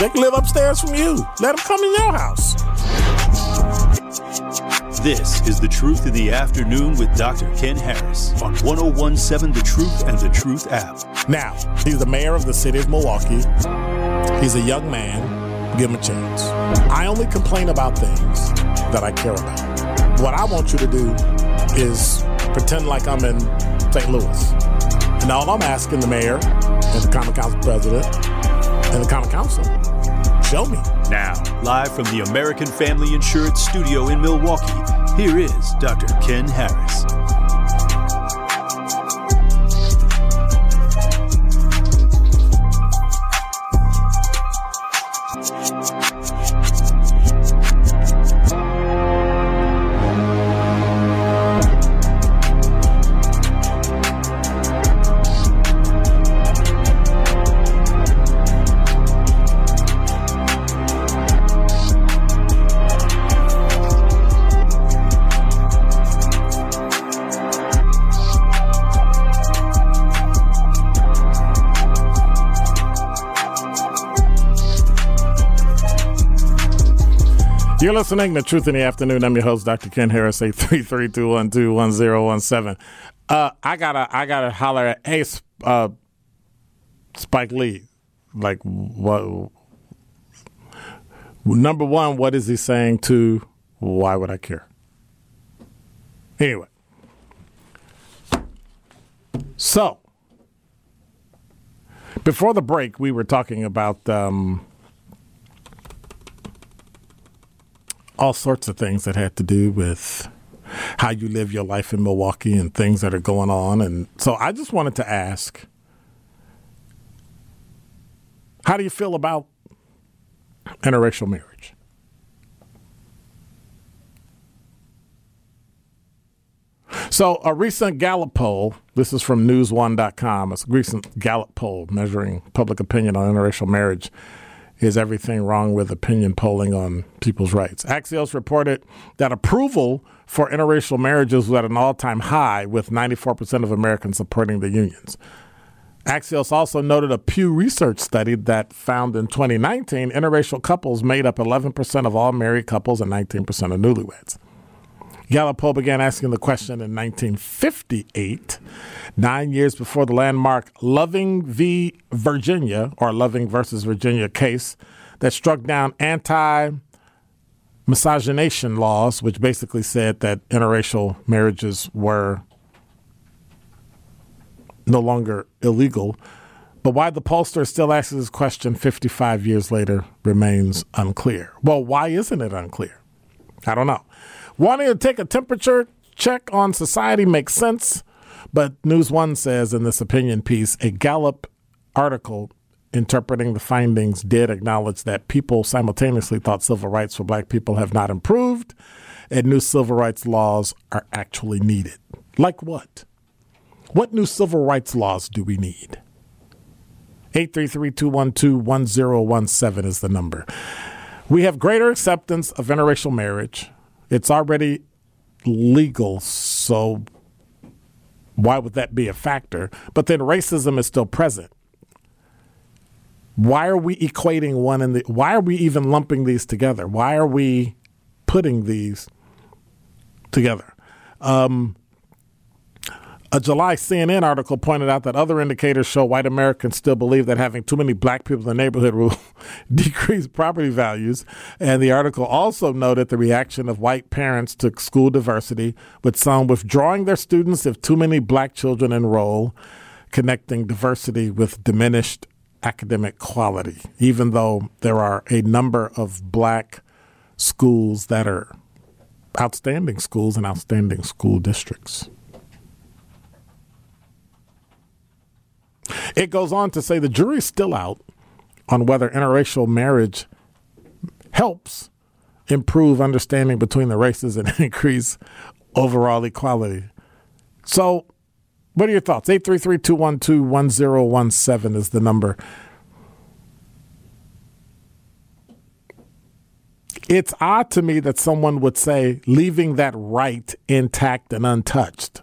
they can live upstairs from you. Let them come in your house. This is The Truth in the Afternoon with Dr. Ken Harris on 1017 The Truth and The Truth app. Now, he's the mayor of the city of Milwaukee. He's a young man. Give him a chance. I only complain about things that I care about. What I want you to do is pretend like I'm in St. Louis. And all I'm asking the mayor and the Common Council president and the Common Council, show me. Now, live from the American Family Insurance Studio in Milwaukee, here is Dr. Ken Harris. You're listening to Truth in the Afternoon. I'm your host, Dr. Ken Harris, 833-212-1017. Uh, I gotta, I gotta holler at, hey, uh, Spike Lee. Like, what? Number one, what is he saying to? Why would I care? Anyway, so before the break, we were talking about. Um, all sorts of things that had to do with how you live your life in Milwaukee and things that are going on. And so I just wanted to ask how do you feel about interracial marriage? So, a recent Gallup poll, this is from news1.com, a recent Gallup poll measuring public opinion on interracial marriage is everything wrong with opinion polling on people's rights. Axios reported that approval for interracial marriages was at an all time high, with 94% of Americans supporting the unions. Axios also noted a Pew Research study that found in 2019 interracial couples made up 11% of all married couples and 19% of newlyweds. Gallup began asking the question in 1958, nine years before the landmark Loving v. Virginia, or Loving versus Virginia case that struck down anti miscegenation laws, which basically said that interracial marriages were no longer illegal. But why the pollster still asks this question 55 years later remains unclear. Well, why isn't it unclear? I don't know. Wanting to take a temperature check on society makes sense, but News One says in this opinion piece a Gallup article interpreting the findings did acknowledge that people simultaneously thought civil rights for black people have not improved and new civil rights laws are actually needed. Like what? What new civil rights laws do we need? 833-212-1017 is the number. We have greater acceptance of interracial marriage. It's already legal, so why would that be a factor? But then racism is still present. Why are we equating one and the why are we even lumping these together? Why are we putting these together? Um, A July CNN article pointed out that other indicators show white Americans still believe that having too many black people in the neighborhood will decrease property values. And the article also noted the reaction of white parents to school diversity, with some withdrawing their students if too many black children enroll, connecting diversity with diminished academic quality, even though there are a number of black schools that are outstanding schools and outstanding school districts. It goes on to say the jury's still out on whether interracial marriage helps improve understanding between the races and increase overall equality. So, what are your thoughts? 833 212 1017 is the number. It's odd to me that someone would say leaving that right intact and untouched.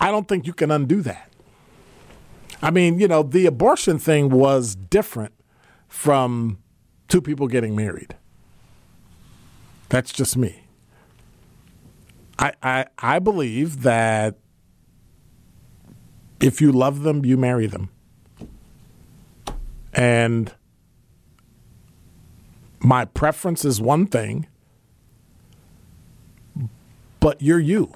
I don't think you can undo that. I mean, you know, the abortion thing was different from two people getting married. That's just me. I, I, I believe that if you love them, you marry them. And my preference is one thing, but you're you.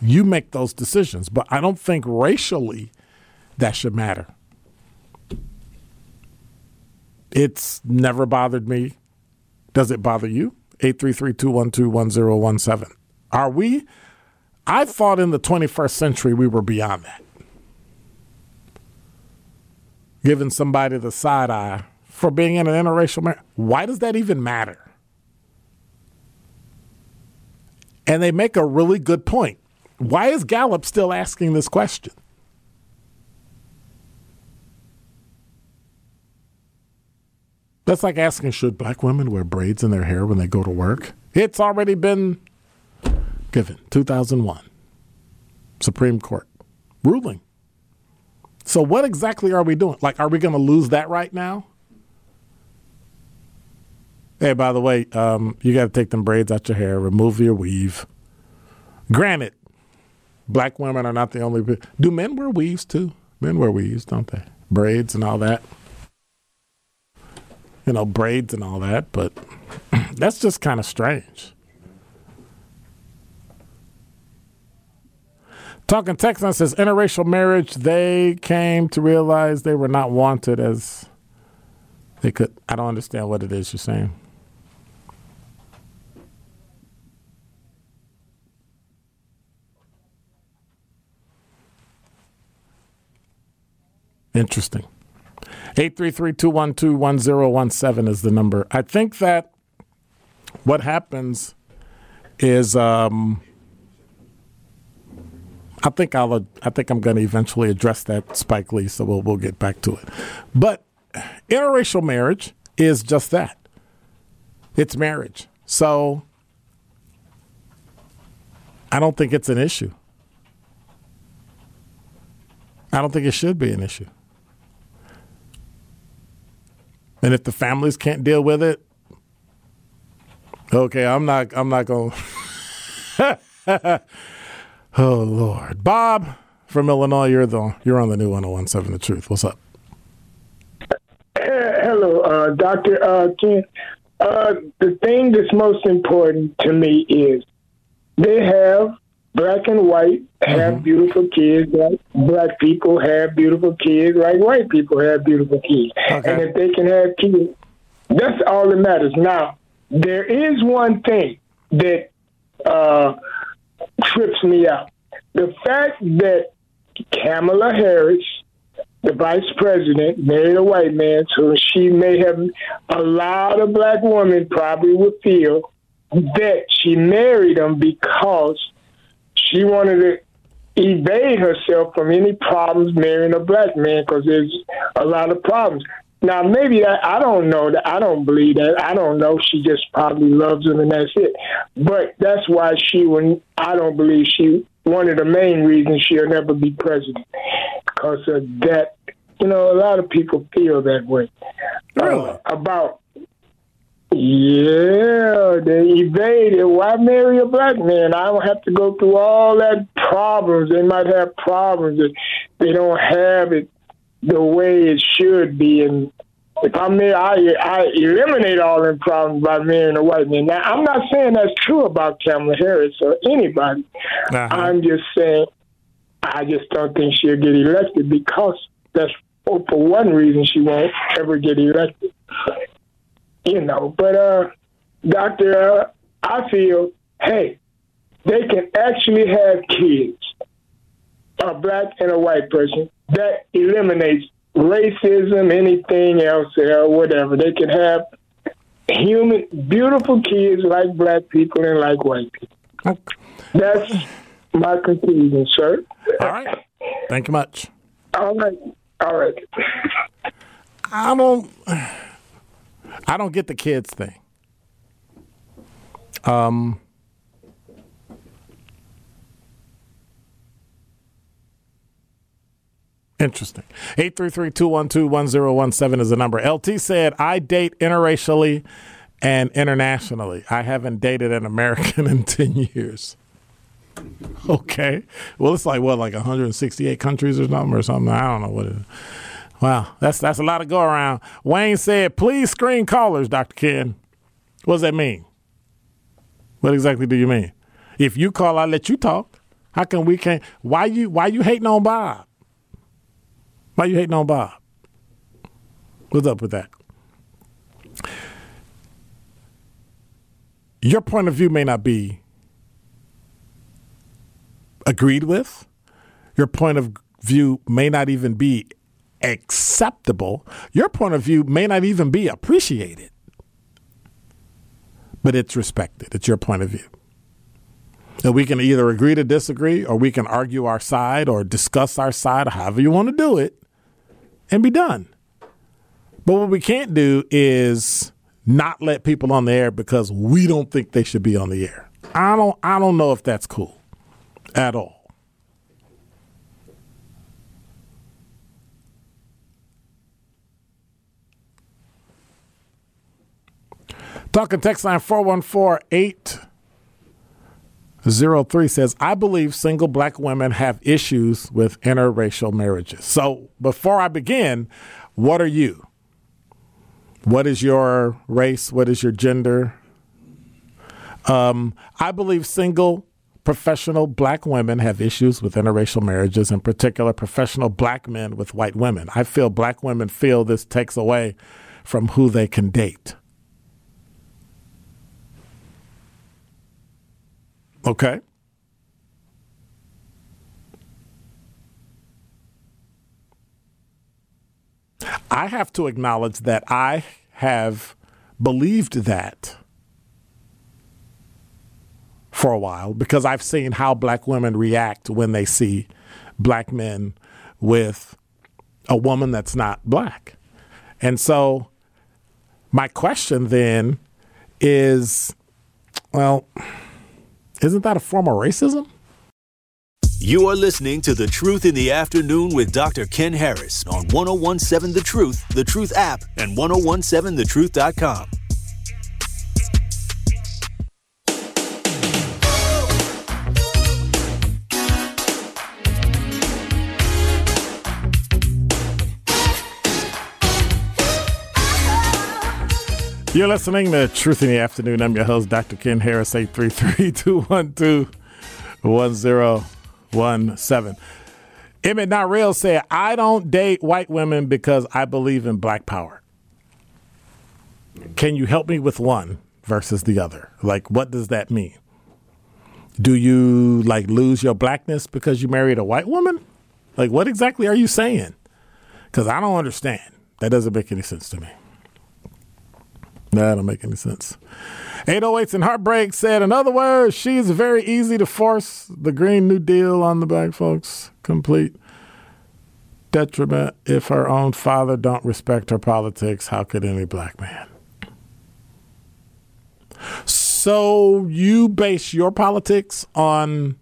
You make those decisions. But I don't think racially that should matter. It's never bothered me. Does it bother you? 833-212-1017. Are we I thought in the 21st century we were beyond that. Giving somebody the side eye for being in an interracial marriage. Why does that even matter? And they make a really good point. Why is Gallup still asking this question? That's like asking should black women wear braids in their hair when they go to work? It's already been given. 2001. Supreme Court ruling. So, what exactly are we doing? Like, are we going to lose that right now? Hey, by the way, um, you got to take them braids out your hair, remove your weave. Granted, black women are not the only. Do men wear weaves too? Men wear weaves, don't they? Braids and all that you know, braids and all that, but that's just kind of strange. Talking Texan says interracial marriage, they came to realize they were not wanted as they could. I don't understand what it is you're saying. Interesting. 833-212-1017 is the number. I think that what happens is um, I think I'll I think I'm going to eventually address that Spike Lee, so we'll we'll get back to it. But interracial marriage is just that. It's marriage. So I don't think it's an issue. I don't think it should be an issue. And if the families can't deal with it, okay, I'm not I'm not going Oh Lord. Bob from Illinois, you're the you're on the new 1017 The Truth. What's up? Hello, uh, Dr. Uh, Ken. Uh, the thing that's most important to me is they have black and white have mm-hmm. beautiful kids, like black people have beautiful kids, like white people have beautiful kids. Okay. And if they can have kids, that's all that matters. Now, there is one thing that uh, trips me out. The fact that Kamala Harris, the vice president, married a white man, so she may have allowed a lot of black women probably would feel that she married him because she wanted to evade herself from any problems marrying a black man because there's a lot of problems. Now, maybe I, I don't know that. I don't believe that. I don't know. She just probably loves him and that's it. But that's why she, when I don't believe she, one of the main reasons she'll never be president because of that. You know, a lot of people feel that way. Really? Uh, about yeah, they evaded. Why marry a black man? I don't have to go through all that problems. They might have problems that they don't have it the way it should be. And if I'm there, I I eliminate all them problems by marrying a white man. Now, I'm not saying that's true about Kamala Harris or anybody. Uh-huh. I'm just saying I just don't think she'll get elected because that's for one reason she won't ever get elected. You know, but uh, Doctor, uh, I feel hey, they can actually have kids, a black and a white person. That eliminates racism, anything else, or whatever. They can have human, beautiful kids like black people and like white people. That's my conclusion, sir. All right. Thank you much. All right. All right. I don't. I don't get the kids thing. Um. Interesting. 833-212-1017 is the number. LT said, I date interracially and internationally. I haven't dated an American in 10 years. Okay. Well, it's like, what, like 168 countries or something or something? I don't know what it is. Wow, that's that's a lot of go around. Wayne said, "Please screen callers, Doctor Ken." What does that mean? What exactly do you mean? If you call, I let you talk. How come we can't? Why you Why you hating on Bob? Why you hating on Bob? What's up with that? Your point of view may not be agreed with. Your point of view may not even be acceptable. Your point of view may not even be appreciated, but it's respected. It's your point of view. And we can either agree to disagree or we can argue our side or discuss our side, however you want to do it, and be done. But what we can't do is not let people on the air because we don't think they should be on the air. I don't I don't know if that's cool at all. Talking text line 414 says, I believe single black women have issues with interracial marriages. So before I begin, what are you? What is your race? What is your gender? Um, I believe single professional black women have issues with interracial marriages, in particular, professional black men with white women. I feel black women feel this takes away from who they can date. Okay. I have to acknowledge that I have believed that for a while because I've seen how black women react when they see black men with a woman that's not black. And so my question then is well, isn't that a form of racism? You are listening to The Truth in the Afternoon with Dr. Ken Harris on 1017 The Truth, The Truth app, and 1017thetruth.com. You're listening to Truth in the Afternoon. I'm your host, Dr. Ken Harris, 833 212 1017. Emmett Not said, I don't date white women because I believe in black power. Can you help me with one versus the other? Like, what does that mean? Do you like lose your blackness because you married a white woman? Like, what exactly are you saying? Because I don't understand. That doesn't make any sense to me. That don't make any sense. 808s and Heartbreak said, in other words, she's very easy to force the Green New Deal on the black folks. Complete detriment. If her own father don't respect her politics, how could any black man? So you base your politics on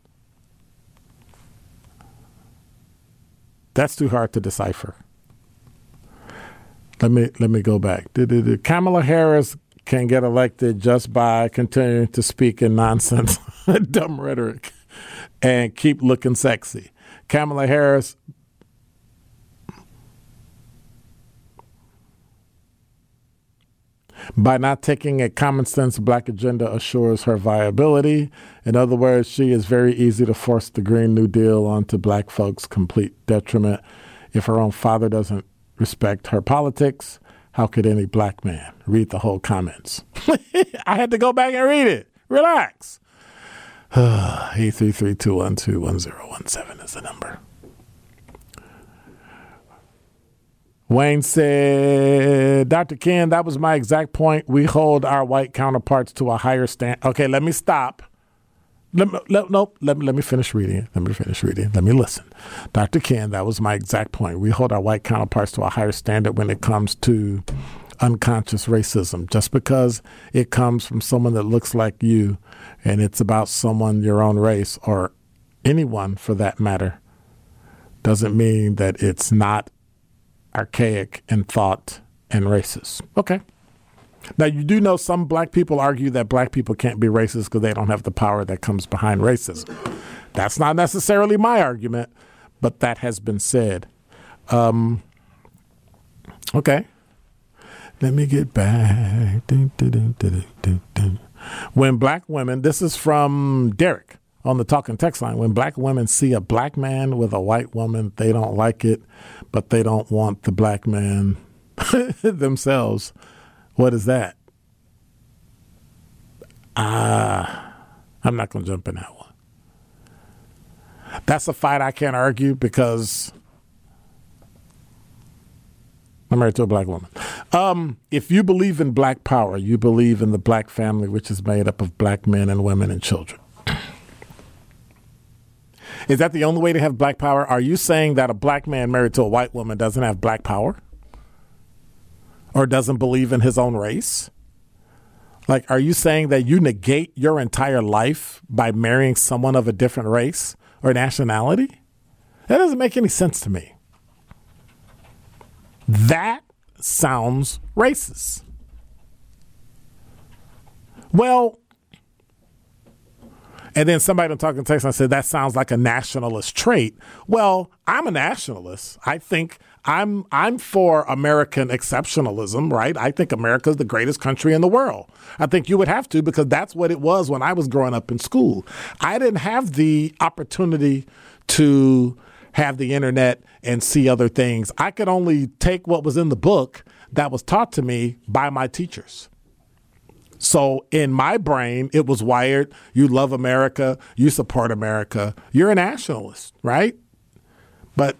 that's too hard to decipher. Let me let me go back. Kamala Harris can get elected just by continuing to speak in nonsense, dumb rhetoric. and keep looking sexy. Kamala Harris. By not taking a common sense black agenda assures her viability. In other words, she is very easy to force the Green New Deal onto black folks' complete detriment. If her own father doesn't respect her politics, how could any black man read the whole comments? I had to go back and read it. Relax. 833-212-1017 is the number. Wayne said, Dr. Ken, that was my exact point. We hold our white counterparts to a higher standard. Okay, let me stop. Let me, let, nope, let me, let me finish reading. Let me finish reading. Let me listen. Dr. Ken, that was my exact point. We hold our white counterparts to a higher standard when it comes to unconscious racism. Just because it comes from someone that looks like you and it's about someone your own race or anyone for that matter doesn't mean that it's not archaic in thought and racist. Okay. Now, you do know some black people argue that black people can't be racist because they don't have the power that comes behind racism. That's not necessarily my argument, but that has been said. Um, okay. Let me get back. When black women, this is from Derek on the talking text line, when black women see a black man with a white woman, they don't like it, but they don't want the black man themselves. What is that? Ah, I'm not going to jump in that one. That's a fight I can't argue because I'm married to a black woman. Um, if you believe in black power, you believe in the black family, which is made up of black men and women and children. Is that the only way to have black power? Are you saying that a black man married to a white woman doesn't have black power? Or doesn't believe in his own race? Like, are you saying that you negate your entire life by marrying someone of a different race or nationality? That doesn't make any sense to me. That sounds racist. Well, and then somebody on Talking Text I said that sounds like a nationalist trait. Well, I'm a nationalist. I think I'm I'm for American exceptionalism, right? I think America is the greatest country in the world. I think you would have to because that's what it was when I was growing up in school. I didn't have the opportunity to have the internet and see other things. I could only take what was in the book that was taught to me by my teachers. So in my brain, it was wired you love America, you support America, you're a nationalist, right? But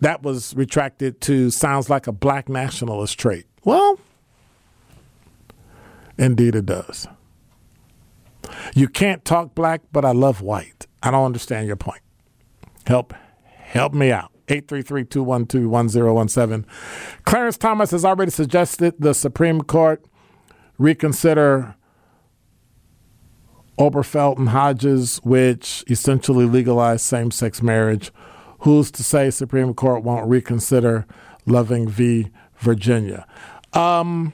that was retracted to sounds like a black nationalist trait. Well, indeed it does. You can't talk black, but I love white. I don't understand your point. Help help me out. 833-212-1017. Clarence Thomas has already suggested the Supreme Court reconsider Obergefell and Hodges, which essentially legalized same sex marriage. Who's to say Supreme Court won't reconsider Loving v. Virginia? Um,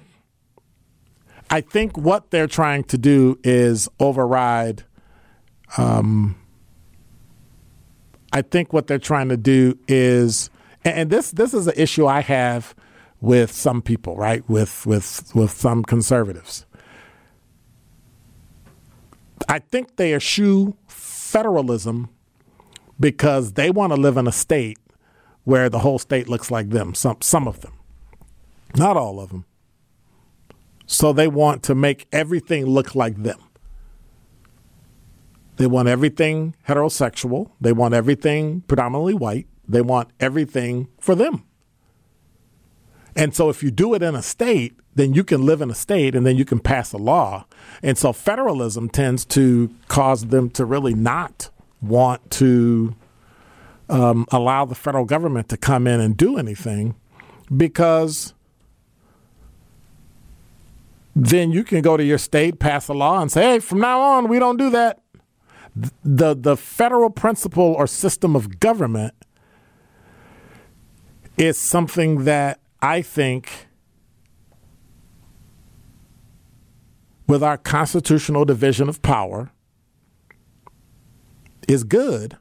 I think what they're trying to do is override. Um, I think what they're trying to do is, and this this is an issue I have with some people, right? With with with some conservatives. I think they eschew federalism because they want to live in a state where the whole state looks like them. Some some of them, not all of them. So they want to make everything look like them. They want everything heterosexual. They want everything predominantly white. They want everything for them. And so if you do it in a state, then you can live in a state and then you can pass a law. And so federalism tends to cause them to really not want to um, allow the federal government to come in and do anything because then you can go to your state, pass a law, and say, hey, from now on, we don't do that. The, the federal principle or system of government is something that I think with our constitutional division of power is good,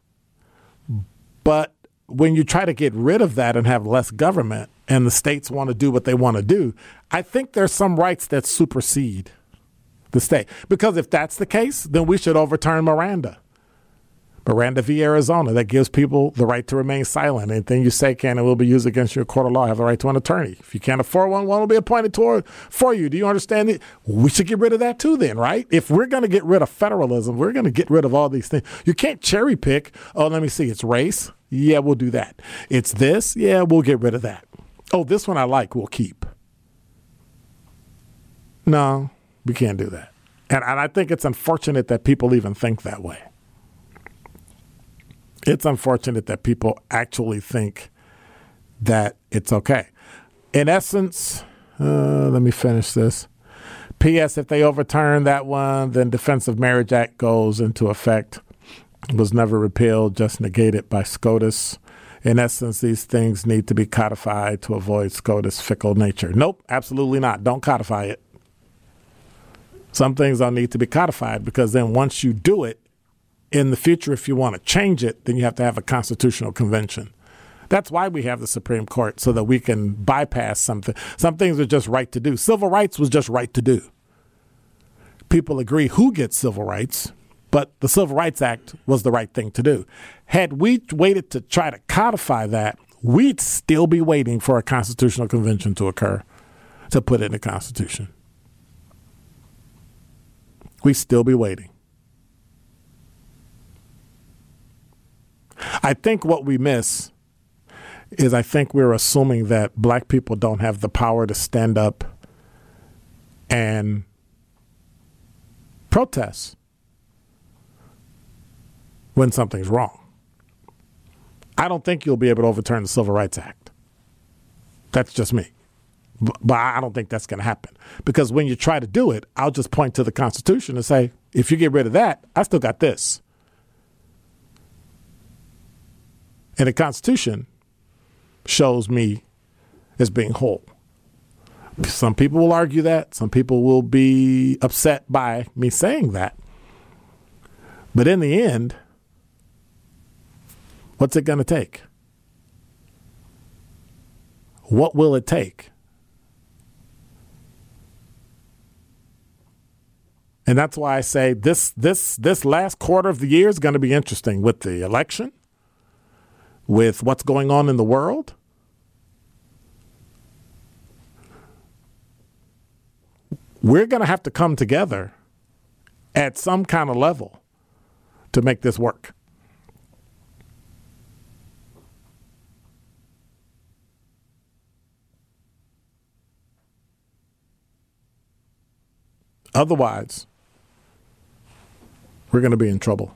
but when you try to get rid of that and have less government and the states want to do what they want to do, I think there's some rights that supersede the state. Because if that's the case, then we should overturn Miranda. Miranda v. Arizona that gives people the right to remain silent. Anything you say can and will be used against you in court of law. Have the right to an attorney. If you can't afford one, one will be appointed toward, for you. Do you understand it? We should get rid of that too, then, right? If we're going to get rid of federalism, we're going to get rid of all these things. You can't cherry pick. Oh, let me see. It's race. Yeah, we'll do that. It's this. Yeah, we'll get rid of that. Oh, this one I like. We'll keep. No, we can't do that. And, and I think it's unfortunate that people even think that way it's unfortunate that people actually think that it's okay. In essence, uh, let me finish this. P.S. If they overturn that one, then Defense of Marriage Act goes into effect. It was never repealed, just negated by SCOTUS. In essence, these things need to be codified to avoid SCOTUS' fickle nature. Nope, absolutely not. Don't codify it. Some things don't need to be codified because then once you do it, in the future, if you want to change it, then you have to have a constitutional convention. That's why we have the Supreme Court, so that we can bypass something. Some things are just right to do. Civil rights was just right to do. People agree who gets civil rights, but the Civil Rights Act was the right thing to do. Had we waited to try to codify that, we'd still be waiting for a constitutional convention to occur to put it in the Constitution. We'd still be waiting. I think what we miss is I think we're assuming that black people don't have the power to stand up and protest when something's wrong. I don't think you'll be able to overturn the Civil Rights Act. That's just me. But I don't think that's going to happen. Because when you try to do it, I'll just point to the Constitution and say, if you get rid of that, I still got this. And the Constitution shows me as being whole. Some people will argue that. Some people will be upset by me saying that. But in the end, what's it going to take? What will it take? And that's why I say this this this last quarter of the year is going to be interesting with the election with what's going on in the world? We're going to have to come together at some kind of level to make this work. Otherwise, we're going to be in trouble.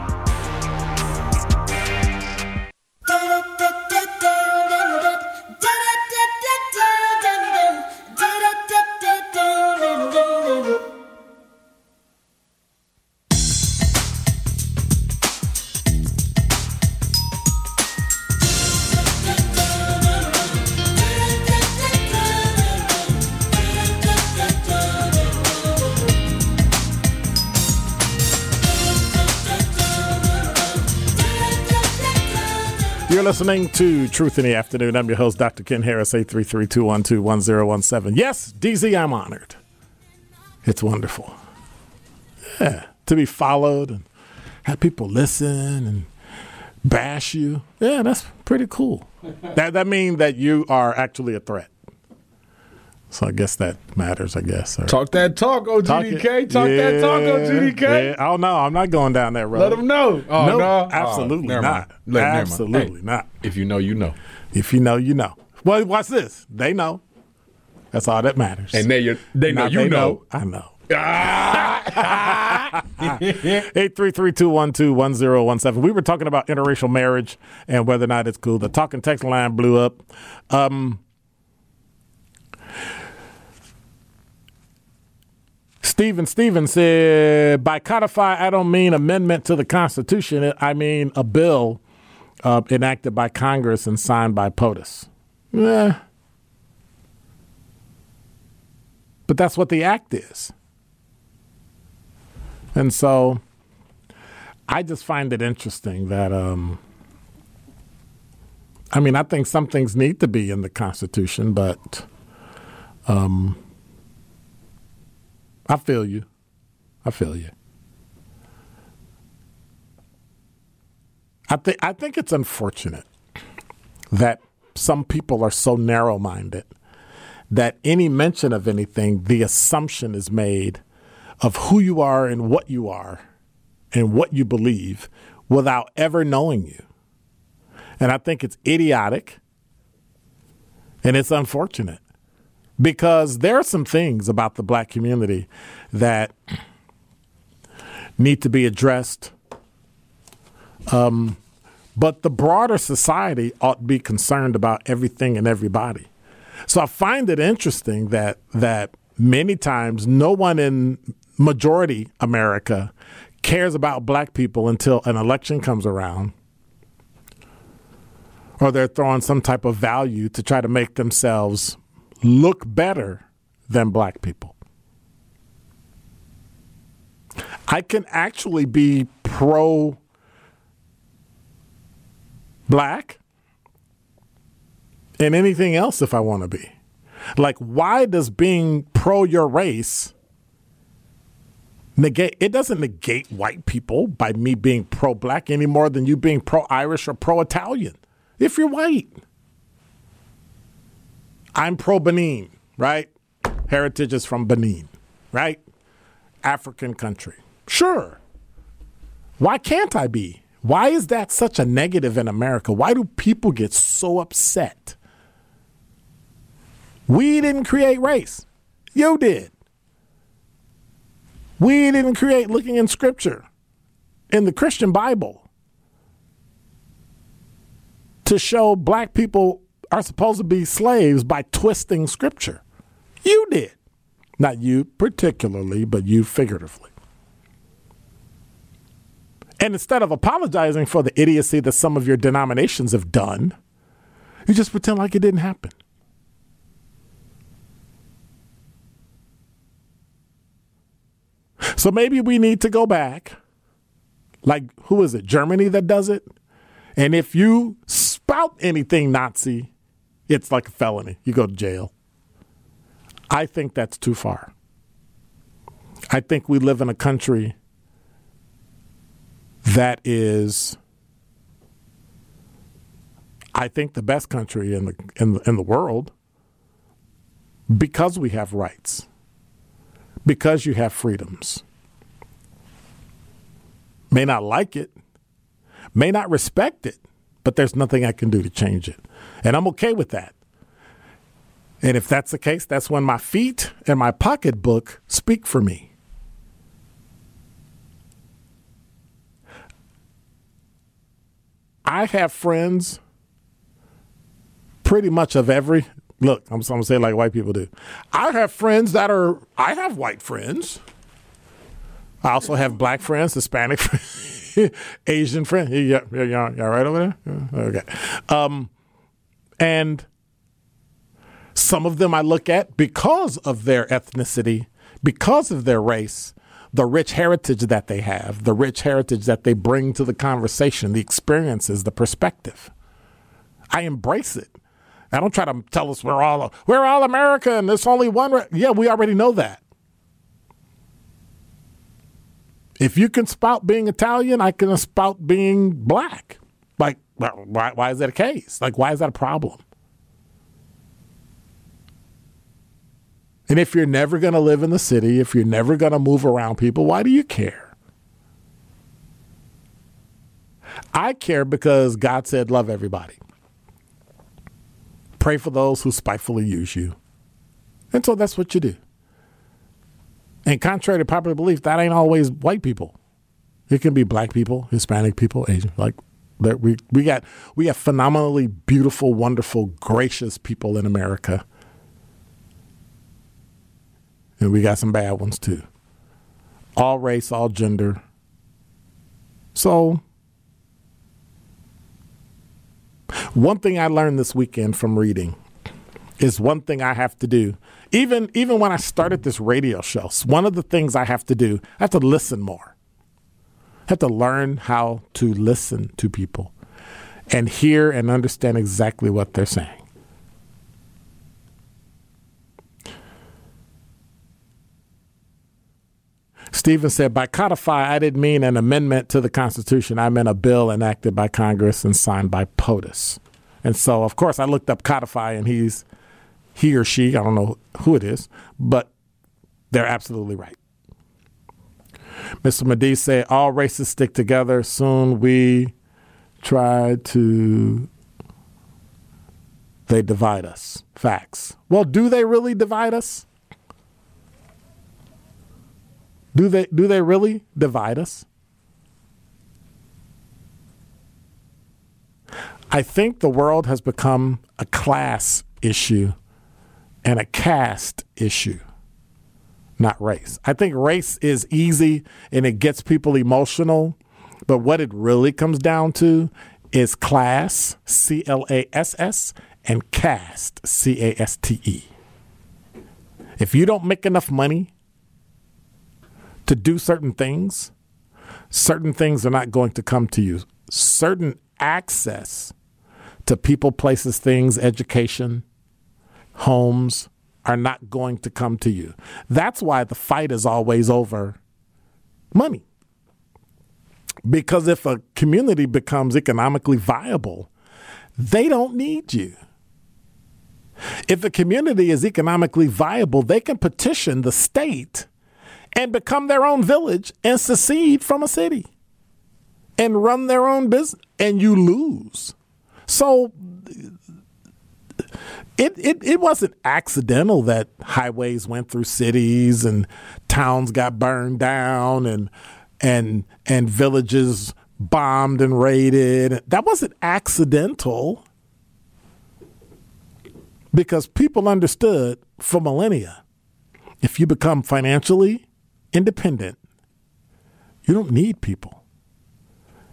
You're listening to Truth in the Afternoon. I'm your host, Dr. Ken Harris, 833-212-1017. Yes, DZ, I'm honored. It's wonderful. Yeah, to be followed and have people listen and bash you. Yeah, that's pretty cool. that that means that you are actually a threat. So I guess that matters, I guess. Or talk that talk, OGDK. Talk, yeah, that talk, OGDK. Yeah. Oh, no, I'm not going down that road. Let them know. Oh, no. no. Absolutely oh, not. Let, absolutely hey, not. If you know, you know. If you know, you know. Well, watch this. They know. That's all that matters. And they, they know, you they know. know. I know. Eight three three two one two one zero one seven. We were talking about interracial marriage and whether or not it's cool. The talking text line blew up. Um, Stephen Stevens said, by codify, I don't mean amendment to the Constitution. I mean a bill uh, enacted by Congress and signed by POTUS. Eh, But that's what the act is. And so I just find it interesting that, um, I mean, I think some things need to be in the Constitution, but um, I feel you. I feel you. I think I think it's unfortunate that some people are so narrow-minded that any mention of anything, the assumption is made of who you are and what you are and what you believe without ever knowing you. And I think it's idiotic and it's unfortunate because there are some things about the black community that need to be addressed. Um, but the broader society ought to be concerned about everything and everybody. So I find it interesting that that many times no one in majority America cares about black people until an election comes around or they're throwing some type of value to try to make themselves look better than black people. I can actually be pro black and anything else if I want to be. Like, why does being pro your race negate? It doesn't negate white people by me being pro black any more than you being pro Irish or pro Italian if you're white. I'm pro Benin, right? Heritage is from Benin, right? African country. Sure. Why can't I be? Why is that such a negative in America? Why do people get so upset? We didn't create race. You did. We didn't create looking in scripture, in the Christian Bible, to show black people are supposed to be slaves by twisting scripture. You did. Not you particularly, but you figuratively. And instead of apologizing for the idiocy that some of your denominations have done, you just pretend like it didn't happen. So maybe we need to go back. Like, who is it? Germany that does it? And if you spout anything Nazi, it's like a felony. You go to jail. I think that's too far. I think we live in a country that is I think the best country in the in the, in the world because we have rights. Because you have freedoms. May not like it, may not respect it, but there's nothing I can do to change it. And I'm okay with that. And if that's the case, that's when my feet and my pocketbook speak for me. I have friends pretty much of every look, I'm, I'm gonna say like white people do. I have friends that are I have white friends. I also have black friends, Hispanic friends, Asian friend. Yeah, yeah, y'all, y'all right over there? Okay. Um, and some of them I look at because of their ethnicity, because of their race, the rich heritage that they have, the rich heritage that they bring to the conversation, the experiences, the perspective. I embrace it. I don't try to tell us we're all we're all American. There's only one. yeah, we already know that. If you can spout being Italian, I can spout being black. Like, why, why is that a case? Like, why is that a problem? And if you're never going to live in the city, if you're never going to move around people, why do you care? I care because God said, love everybody. Pray for those who spitefully use you. And so that's what you do. And contrary to popular belief, that ain't always white people. It can be black people, Hispanic people, Asian. Like we we got we have phenomenally beautiful, wonderful, gracious people in America and we got some bad ones too. All race, all gender. So, one thing I learned this weekend from reading is one thing I have to do Even even when I started this radio show, one of the things I have to do, I have to listen more. I have to learn how to listen to people and hear and understand exactly what they're saying. Stephen said, by codify, I didn't mean an amendment to the Constitution. I meant a bill enacted by Congress and signed by POTUS. And so, of course, I looked up codify, and he's he or she, I don't know who it is, but they're absolutely right. Mr. Medee said, all races stick together. Soon we try to, they divide us. Facts. Well, do they really divide us? Do they do they really divide us? I think the world has become a class issue and a caste issue, not race. I think race is easy and it gets people emotional, but what it really comes down to is class, C L A S S, and caste, C A S T E. If you don't make enough money to do certain things, certain things are not going to come to you. Certain access to people, places, things, education, homes are not going to come to you. That's why the fight is always over money. Because if a community becomes economically viable, they don't need you. If a community is economically viable, they can petition the state and become their own village and secede from a city and run their own business, and you lose. So it, it, it wasn't accidental that highways went through cities and towns got burned down and and and villages bombed and raided. That wasn't accidental because people understood for millennia if you become financially independent, you don't need people.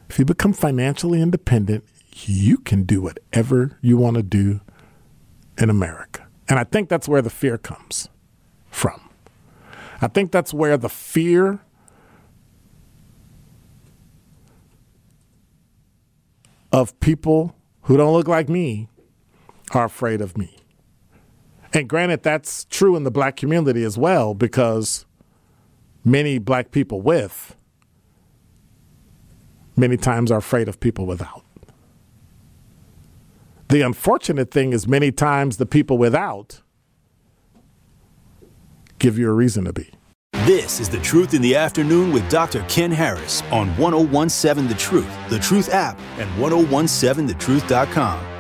If you become financially independent, you can do whatever you want to do in America. And I think that's where the fear comes from. I think that's where the fear of people who don't look like me are afraid of me. And granted, that's true in the black community as well, because many black people with many times are afraid of people without. The unfortunate thing is, many times the people without give you a reason to be. This is The Truth in the Afternoon with Dr. Ken Harris on 1017 The Truth, The Truth app, and 1017thetruth.com.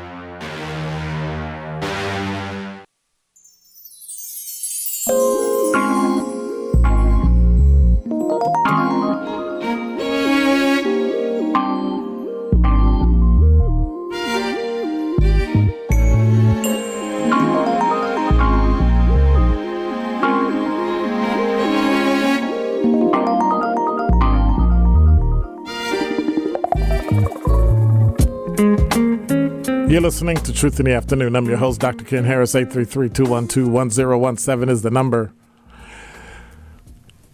You're listening to Truth in the Afternoon. I'm your host, Dr. Ken Harris. 833 212 1017 is the number.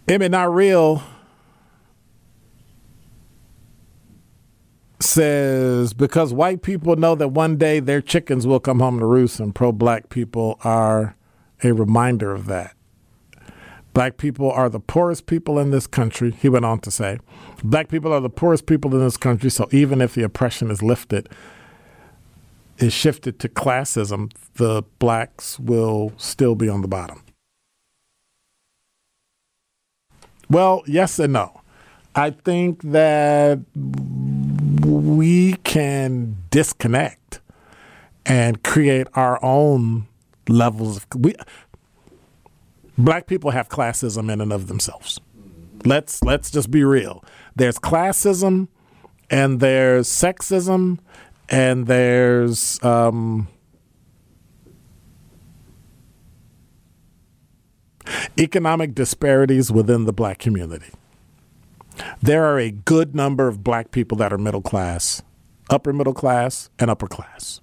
Emmett Not Real says because white people know that one day their chickens will come home to roost, and pro black people are a reminder of that. Black people are the poorest people in this country, he went on to say. Black people are the poorest people in this country, so even if the oppression is lifted, is shifted to classism, the blacks will still be on the bottom. Well, yes and no. I think that we can disconnect and create our own levels of we black people have classism in and of themselves. Let's let's just be real. There's classism and there's sexism and there's um, economic disparities within the black community. There are a good number of black people that are middle class, upper middle class, and upper class.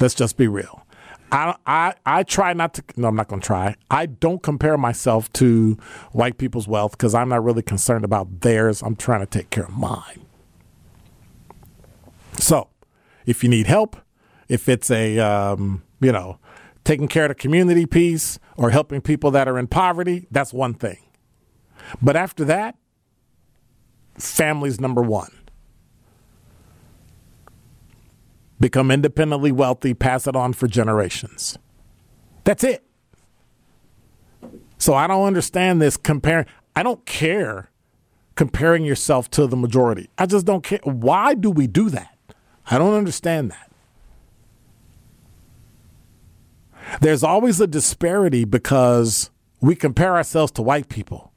Let's just be real. I, I, I try not to. No, I'm not going to try. I don't compare myself to white people's wealth because I'm not really concerned about theirs. I'm trying to take care of mine. So, if you need help, if it's a, um, you know, taking care of the community piece or helping people that are in poverty, that's one thing. But after that, family's number one. Become independently wealthy, pass it on for generations. That's it. So I don't understand this comparing. I don't care comparing yourself to the majority. I just don't care. Why do we do that? I don't understand that. There's always a disparity because we compare ourselves to white people.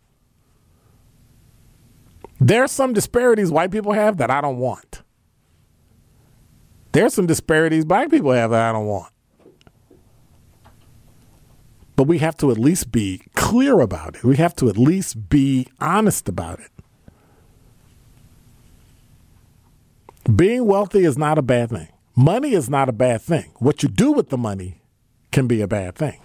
There's some disparities white people have that I don't want. There's some disparities black people have that I don't want. But we have to at least be clear about it. We have to at least be honest about it. Being wealthy is not a bad thing. Money is not a bad thing. What you do with the money can be a bad thing.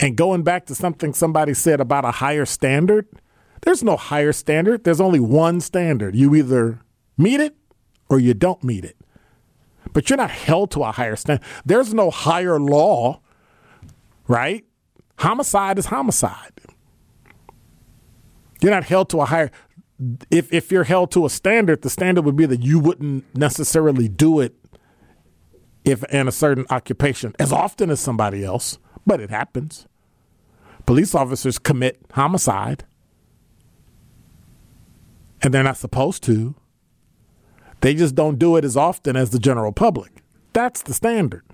And going back to something somebody said about a higher standard, there's no higher standard. There's only one standard. You either meet it or you don't meet it. But you're not held to a higher standard. There's no higher law, right? Homicide is homicide. You're not held to a higher if if you're held to a standard, the standard would be that you wouldn't necessarily do it if in a certain occupation as often as somebody else, but it happens. Police officers commit homicide and they're not supposed to. They just don't do it as often as the general public. That's the standard.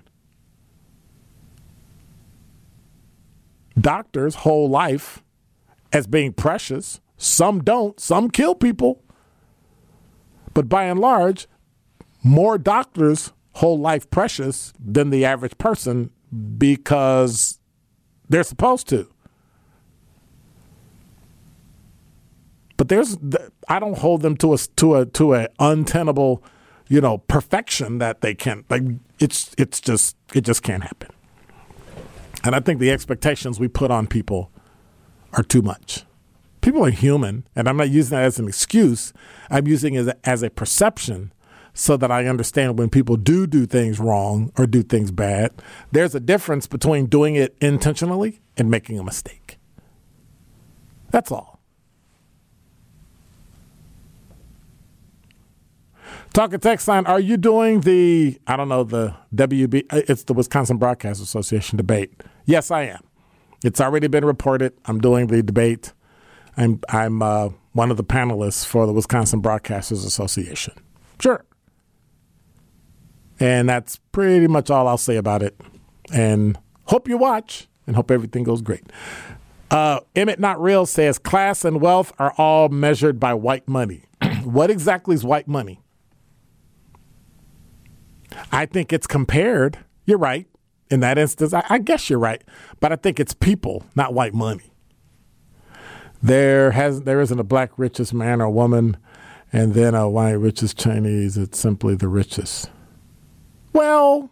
Doctors' whole life as being precious some don't, some kill people. But by and large, more doctors hold life precious than the average person because they're supposed to. But there's I don't hold them to a to a to a untenable, you know, perfection that they can't. like it's it's just it just can't happen. And I think the expectations we put on people are too much people are human, and I'm not using that as an excuse. I'm using it as a, as a perception so that I understand when people do do things wrong or do things bad. There's a difference between doing it intentionally and making a mistake. That's all. Talk a text line. Are you doing the, I don't know, the WB, it's the Wisconsin Broadcast Association debate? Yes, I am. It's already been reported. I'm doing the debate. I'm I'm uh, one of the panelists for the Wisconsin Broadcasters Association. Sure. And that's pretty much all I'll say about it. And hope you watch and hope everything goes great. Uh, Emmett Not Real says class and wealth are all measured by white money. what exactly is white money? I think it's compared. You're right. In that instance, I, I guess you're right. But I think it's people, not white money there has there isn't a black richest man or woman, and then a white richest Chinese. It's simply the richest. Well,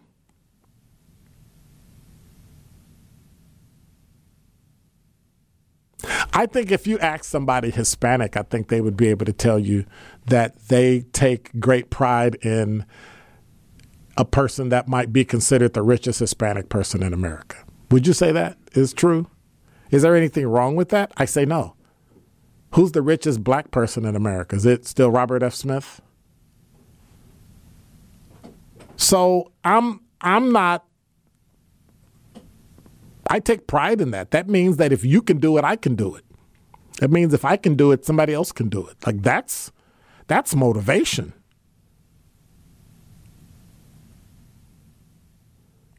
I think if you ask somebody Hispanic, I think they would be able to tell you that they take great pride in a person that might be considered the richest Hispanic person in America. Would you say that is true? Is there anything wrong with that? I say no. Who's the richest black person in America? Is it still Robert F. Smith? So I'm I'm not I take pride in that. That means that if you can do it, I can do it. That means if I can do it, somebody else can do it. Like that's that's motivation.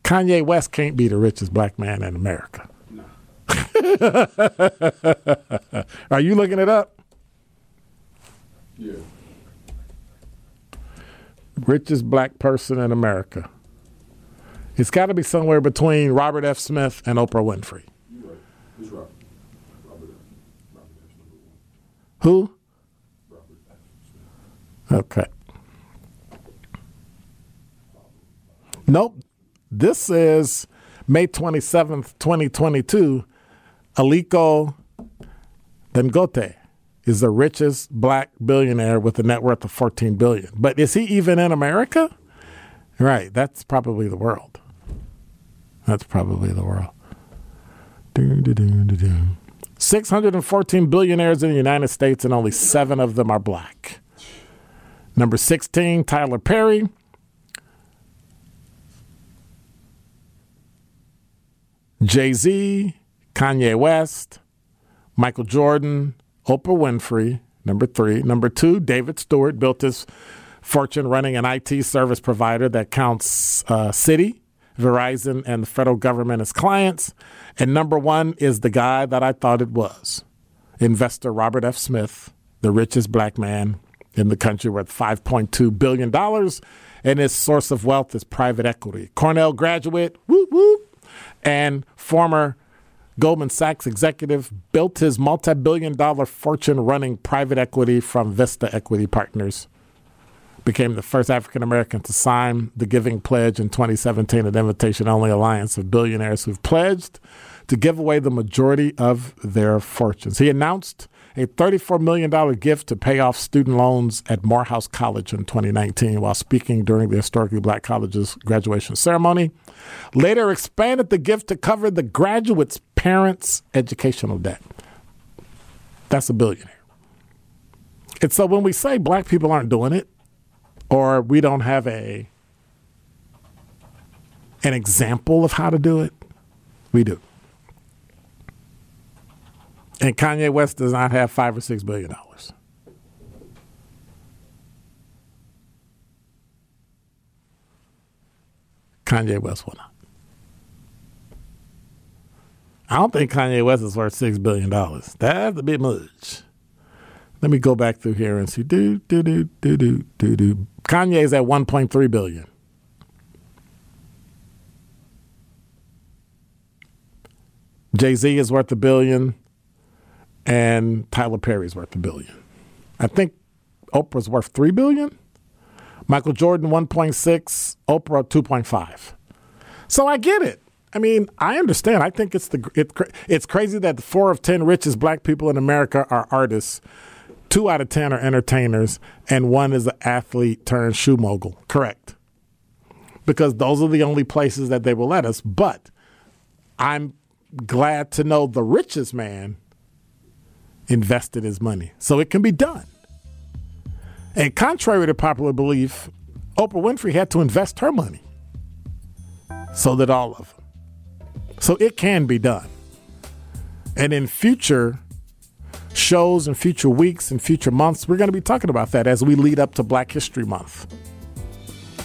Kanye West can't be the richest black man in America. Are you looking it up? Yeah. Richest black person in America. It's got to be somewhere between Robert F. Smith and Oprah Winfrey. You're right. It's Robert. Robert F. Who? Robert Okay. Nope. This is May 27th, 2022. Aliko Dangote is the richest black billionaire with a net worth of 14 billion. But is he even in America? Right, that's probably the world. That's probably the world. 614 billionaires in the United States, and only seven of them are black. Number 16, Tyler Perry. Jay Z, Kanye West, Michael Jordan, Oprah Winfrey, number three. Number two, David Steward built his fortune running an IT service provider that counts uh, Citi, Verizon, and the federal government as clients. And number one is the guy that I thought it was investor Robert F. Smith, the richest black man in the country worth $5.2 billion. And his source of wealth is private equity. Cornell graduate, whoop, whoop, and former Goldman Sachs executive built his multi billion dollar fortune running private equity from Vista Equity Partners. Became the first African American to sign the Giving Pledge in 2017, an invitation only alliance of billionaires who've pledged to give away the majority of their fortunes. He announced a $34 million gift to pay off student loans at Morehouse College in 2019 while speaking during the historically black college's graduation ceremony. Later expanded the gift to cover the graduate's parents' educational debt. That's a billionaire. And so when we say black people aren't doing it, or we don't have a an example of how to do it, we do. And Kanye West does not have five or six billion dollars. Kanye West will not. I don't think Kanye West is worth six billion dollars. That's a bit much. Let me go back through here and see. Do do do do do do do. Kanye's at one point three billion. Jay Z is worth a billion and Tyler Perry's worth a billion. I think Oprah's worth three billion. Michael Jordan 1.6, Oprah 2.5. So I get it. I mean, I understand. I think it's the it, it's crazy that the four of ten richest black people in America are artists. Two out of ten are entertainers, and one is an athlete turned shoe mogul. Correct. Because those are the only places that they will let us. But I'm glad to know the richest man invested his money. So it can be done. And contrary to popular belief, Oprah Winfrey had to invest her money. So did all of them. So it can be done. And in future shows and future weeks and future months, we're going to be talking about that as we lead up to Black History Month.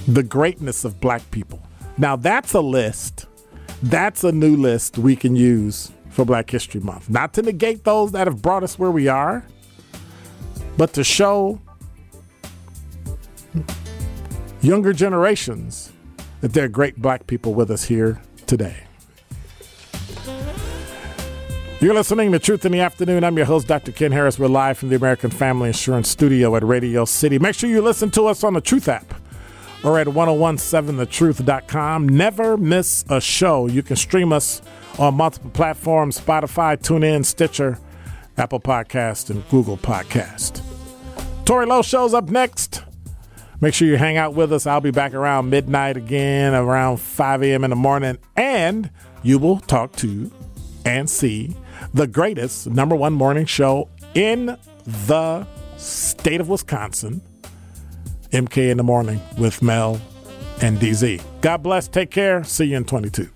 The greatness of black people. Now, that's a list. That's a new list we can use for Black History Month. Not to negate those that have brought us where we are, but to show younger generations that there are great black people with us here today. You're listening to Truth in the Afternoon. I'm your host, Dr. Ken Harris. We're live from the American Family Insurance Studio at Radio City. Make sure you listen to us on the Truth app or at 1017thetruth.com. Never miss a show. You can stream us on multiple platforms Spotify, TuneIn, Stitcher, Apple Podcast, and Google Podcast. Tory Lowe shows up next. Make sure you hang out with us. I'll be back around midnight again, around 5 a.m. in the morning, and you will talk to and see the greatest number one morning show in the state of Wisconsin, MK in the Morning with Mel and DZ. God bless. Take care. See you in 22.